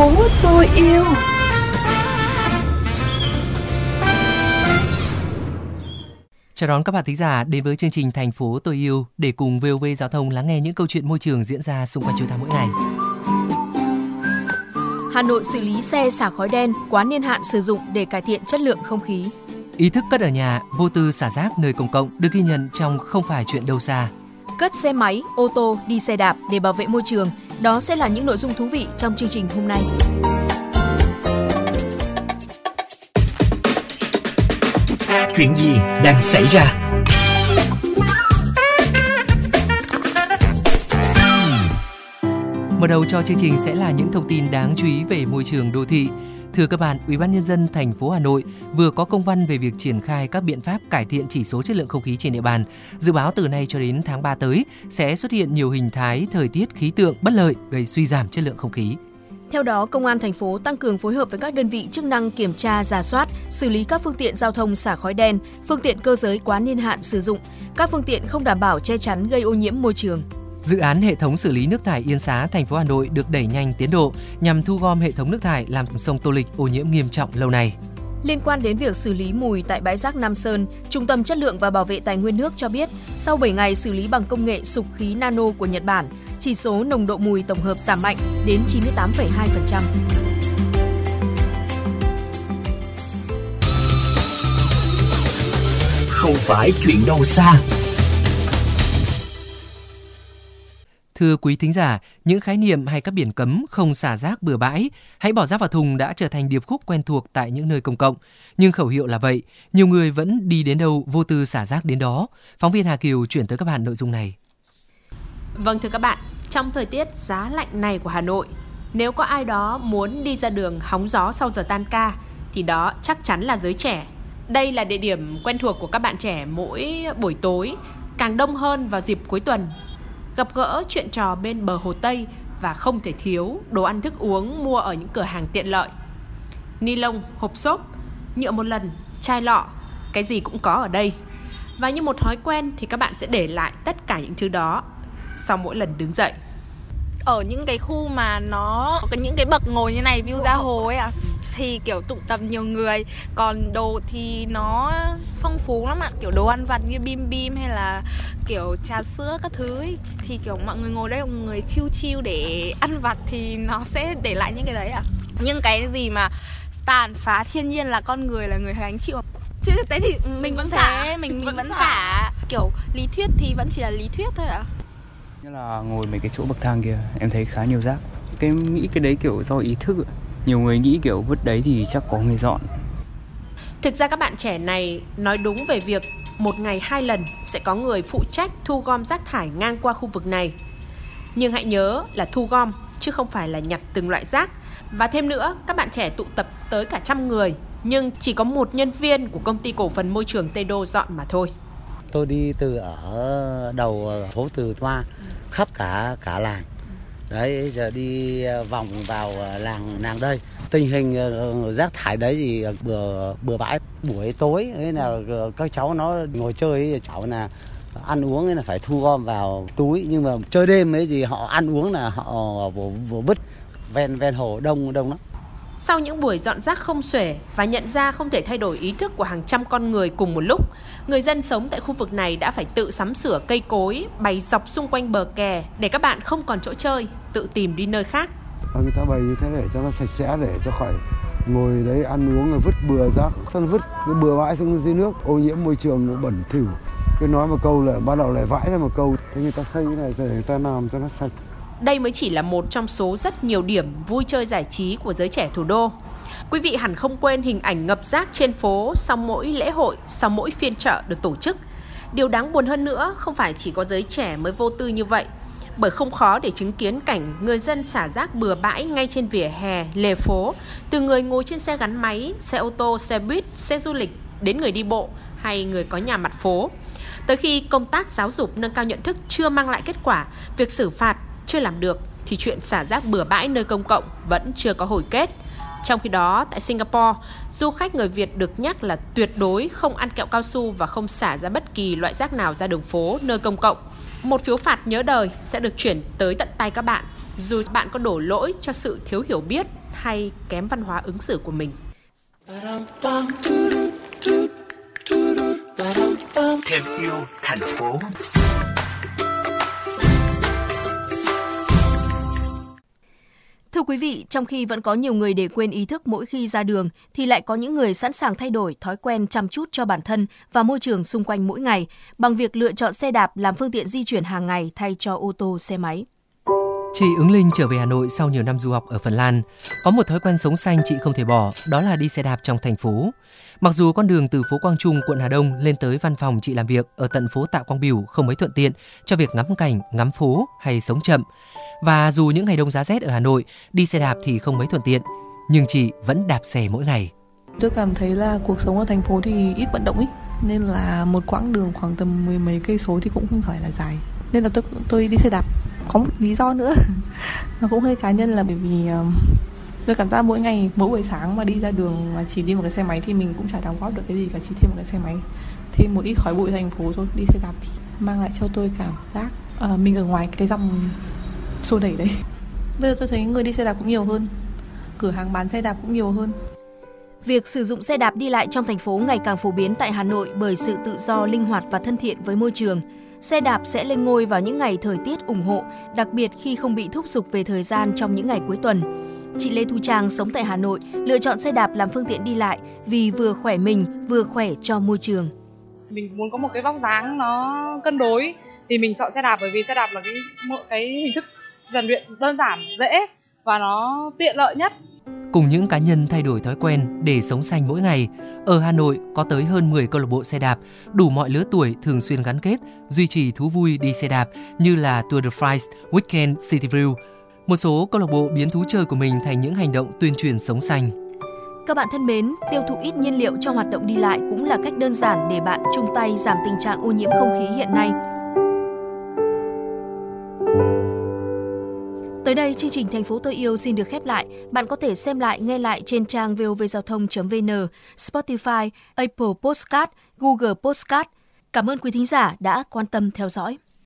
phố tôi yêu Chào đón các bạn thính giả đến với chương trình Thành phố tôi yêu để cùng VOV Giao thông lắng nghe những câu chuyện môi trường diễn ra xung quanh chúng ta mỗi ngày. Hà Nội xử lý xe xả khói đen quá niên hạn sử dụng để cải thiện chất lượng không khí. Ý thức cất ở nhà, vô tư xả rác nơi công cộng được ghi nhận trong không phải chuyện đâu xa. Cất xe máy, ô tô, đi xe đạp để bảo vệ môi trường, đó sẽ là những nội dung thú vị trong chương trình hôm nay. Chuyện gì đang xảy ra? Mở đầu cho chương trình sẽ là những thông tin đáng chú ý về môi trường đô thị. Thưa các bạn, Ủy ban nhân dân thành phố Hà Nội vừa có công văn về việc triển khai các biện pháp cải thiện chỉ số chất lượng không khí trên địa bàn. Dự báo từ nay cho đến tháng 3 tới sẽ xuất hiện nhiều hình thái thời tiết khí tượng bất lợi gây suy giảm chất lượng không khí. Theo đó, Công an thành phố tăng cường phối hợp với các đơn vị chức năng kiểm tra, giả soát, xử lý các phương tiện giao thông xả khói đen, phương tiện cơ giới quá niên hạn sử dụng, các phương tiện không đảm bảo che chắn gây ô nhiễm môi trường. Dự án hệ thống xử lý nước thải Yên Xá, thành phố Hà Nội được đẩy nhanh tiến độ nhằm thu gom hệ thống nước thải làm sông Tô Lịch ô nhiễm nghiêm trọng lâu nay. Liên quan đến việc xử lý mùi tại bãi rác Nam Sơn, Trung tâm Chất lượng và Bảo vệ Tài nguyên nước cho biết, sau 7 ngày xử lý bằng công nghệ sục khí nano của Nhật Bản, chỉ số nồng độ mùi tổng hợp giảm mạnh đến 98,2%. Không phải chuyện đâu xa. Thưa quý thính giả, những khái niệm hay các biển cấm không xả rác bừa bãi, hãy bỏ rác vào thùng đã trở thành điệp khúc quen thuộc tại những nơi công cộng. Nhưng khẩu hiệu là vậy, nhiều người vẫn đi đến đâu vô tư xả rác đến đó. Phóng viên Hà Kiều chuyển tới các bạn nội dung này. Vâng thưa các bạn, trong thời tiết giá lạnh này của Hà Nội, nếu có ai đó muốn đi ra đường hóng gió sau giờ tan ca, thì đó chắc chắn là giới trẻ. Đây là địa điểm quen thuộc của các bạn trẻ mỗi buổi tối, càng đông hơn vào dịp cuối tuần gặp gỡ chuyện trò bên bờ hồ Tây và không thể thiếu đồ ăn thức uống mua ở những cửa hàng tiện lợi. Ni lông, hộp xốp, nhựa một lần, chai lọ, cái gì cũng có ở đây. Và như một thói quen thì các bạn sẽ để lại tất cả những thứ đó sau mỗi lần đứng dậy ở những cái khu mà nó có những cái bậc ngồi như này view ra hồ ấy à thì kiểu tụ tập nhiều người. Còn đồ thì nó phong phú lắm ạ. Kiểu đồ ăn vặt như bim bim hay là kiểu trà sữa các thứ ấy. thì kiểu mọi người ngồi đây mọi người chiêu chiêu để ăn vặt thì nó sẽ để lại những cái đấy ạ. À. nhưng cái gì mà tàn phá thiên nhiên là con người là người gánh chịu. Chứ thực tế thì mình vẫn thế mình mình vẫn, vẫn xả. kiểu lý thuyết thì vẫn chỉ là lý thuyết thôi ạ. À. Như là ngồi mấy cái chỗ bậc thang kia em thấy khá nhiều rác. Cái nghĩ cái đấy kiểu do ý thức Nhiều người nghĩ kiểu vứt đấy thì chắc có người dọn Thực ra các bạn trẻ này nói đúng về việc một ngày hai lần sẽ có người phụ trách thu gom rác thải ngang qua khu vực này. Nhưng hãy nhớ là thu gom chứ không phải là nhặt từng loại rác. Và thêm nữa, các bạn trẻ tụ tập tới cả trăm người nhưng chỉ có một nhân viên của công ty cổ phần môi trường Tây Đô dọn mà thôi. Tôi đi từ ở đầu phố Từ Toa khắp cả cả làng. Đấy giờ đi ờ, vòng vào ờ, làng làng đây. Tình hình ờ, rác thải đấy thì bừa bừa bãi buổi tối ấy là các cháu nó ngồi chơi ấy, cháu là ăn uống ấy là phải thu gom vào túi nhưng mà chơi đêm ấy thì họ ăn uống là họ vỗ, vỗ vứt ven ven hồ đông đông lắm. Sau những buổi dọn rác không xuể và nhận ra không thể thay đổi ý thức của hàng trăm con người cùng một lúc, người dân sống tại khu vực này đã phải tự sắm sửa cây cối, bày dọc xung quanh bờ kè để các bạn không còn chỗ chơi, tự tìm đi nơi khác. Người ta bày như thế để cho nó sạch sẽ để cho khỏi ngồi đấy ăn uống rồi vứt bừa rác, xong vứt cái bừa bãi xuống dưới nước, ô nhiễm môi trường nó bẩn thỉu. Cứ nói một câu là bắt đầu lại vãi ra một câu, thế người ta xây cái này để người ta làm cho nó sạch. Đây mới chỉ là một trong số rất nhiều điểm vui chơi giải trí của giới trẻ thủ đô. Quý vị hẳn không quên hình ảnh ngập rác trên phố sau mỗi lễ hội, sau mỗi phiên chợ được tổ chức. Điều đáng buồn hơn nữa không phải chỉ có giới trẻ mới vô tư như vậy, bởi không khó để chứng kiến cảnh người dân xả rác bừa bãi ngay trên vỉa hè, lề phố, từ người ngồi trên xe gắn máy, xe ô tô, xe buýt, xe du lịch đến người đi bộ hay người có nhà mặt phố. Tới khi công tác giáo dục nâng cao nhận thức chưa mang lại kết quả, việc xử phạt chưa làm được thì chuyện xả rác bừa bãi nơi công cộng vẫn chưa có hồi kết. Trong khi đó, tại Singapore, du khách người Việt được nhắc là tuyệt đối không ăn kẹo cao su và không xả ra bất kỳ loại rác nào ra đường phố, nơi công cộng. Một phiếu phạt nhớ đời sẽ được chuyển tới tận tay các bạn, dù bạn có đổ lỗi cho sự thiếu hiểu biết hay kém văn hóa ứng xử của mình. Thêm yêu thành phố. Thưa quý vị, trong khi vẫn có nhiều người để quên ý thức mỗi khi ra đường, thì lại có những người sẵn sàng thay đổi thói quen chăm chút cho bản thân và môi trường xung quanh mỗi ngày bằng việc lựa chọn xe đạp làm phương tiện di chuyển hàng ngày thay cho ô tô, xe máy. Chị Ứng Linh trở về Hà Nội sau nhiều năm du học ở Phần Lan. Có một thói quen sống xanh chị không thể bỏ, đó là đi xe đạp trong thành phố. Mặc dù con đường từ phố Quang Trung, quận Hà Đông lên tới văn phòng chị làm việc ở tận phố Tạ Quang Biểu không mấy thuận tiện cho việc ngắm cảnh, ngắm phố hay sống chậm. Và dù những ngày đông giá rét ở Hà Nội, đi xe đạp thì không mấy thuận tiện, nhưng chị vẫn đạp xe mỗi ngày. Tôi cảm thấy là cuộc sống ở thành phố thì ít vận động ấy, nên là một quãng đường khoảng tầm mười mấy cây số thì cũng không phải là dài. Nên là tôi tôi đi xe đạp có một lý do nữa. Nó cũng hơi cá nhân là bởi vì ờ, tôi cảm giác mỗi ngày mỗi buổi sáng mà đi ra đường mà chỉ đi một cái xe máy thì mình cũng chả đóng góp được cái gì cả chỉ thêm một cái xe máy. Thêm một ít khói bụi thành phố thôi đi xe đạp thì mang lại cho tôi cảm giác uh, mình ở ngoài cái dòng xô đẩy đấy. Bây giờ tôi thấy người đi xe đạp cũng nhiều hơn cửa hàng bán xe đạp cũng nhiều hơn. Việc sử dụng xe đạp đi lại trong thành phố ngày càng phổ biến tại Hà Nội bởi sự tự do, linh hoạt và thân thiện với môi trường. Xe đạp sẽ lên ngôi vào những ngày thời tiết ủng hộ, đặc biệt khi không bị thúc giục về thời gian trong những ngày cuối tuần. Chị Lê Thu Trang sống tại Hà Nội, lựa chọn xe đạp làm phương tiện đi lại vì vừa khỏe mình, vừa khỏe cho môi trường. Mình muốn có một cái vóc dáng nó cân đối thì mình chọn xe đạp bởi vì xe đạp là cái một cái hình thức rèn luyện đơn giản, dễ và nó tiện lợi nhất. Cùng những cá nhân thay đổi thói quen để sống xanh mỗi ngày, ở Hà Nội có tới hơn 10 câu lạc bộ xe đạp, đủ mọi lứa tuổi thường xuyên gắn kết, duy trì thú vui đi xe đạp như là Tour de France, Weekend City View. Một số câu lạc bộ biến thú chơi của mình thành những hành động tuyên truyền sống xanh. Các bạn thân mến, tiêu thụ ít nhiên liệu cho hoạt động đi lại cũng là cách đơn giản để bạn chung tay giảm tình trạng ô nhiễm không khí hiện nay. Tới đây, chương trình Thành phố tôi yêu xin được khép lại. Bạn có thể xem lại, nghe lại trên trang vovgiao thông.vn, Spotify, Apple Podcast, Google Podcast. Cảm ơn quý thính giả đã quan tâm theo dõi.